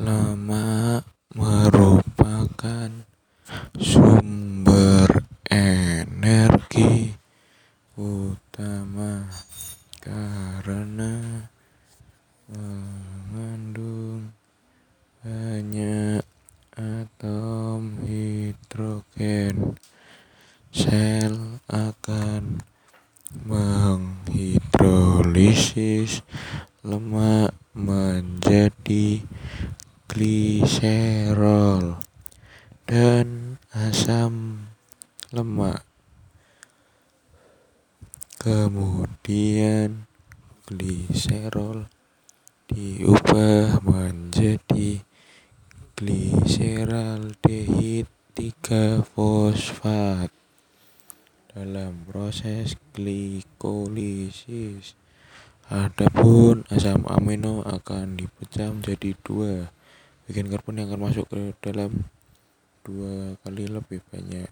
Lemak merupakan sumber energi utama karena mengandung banyak atom hidrogen. Sel akan menghidrolisis lemak menjadi gliserol dan asam lemak. Kemudian gliserol diubah menjadi gliseraldehid 3 fosfat dalam proses glikolisis. Adapun asam amino akan dipecah menjadi dua bagian karbon yang akan masuk ke dalam dua kali lebih banyak.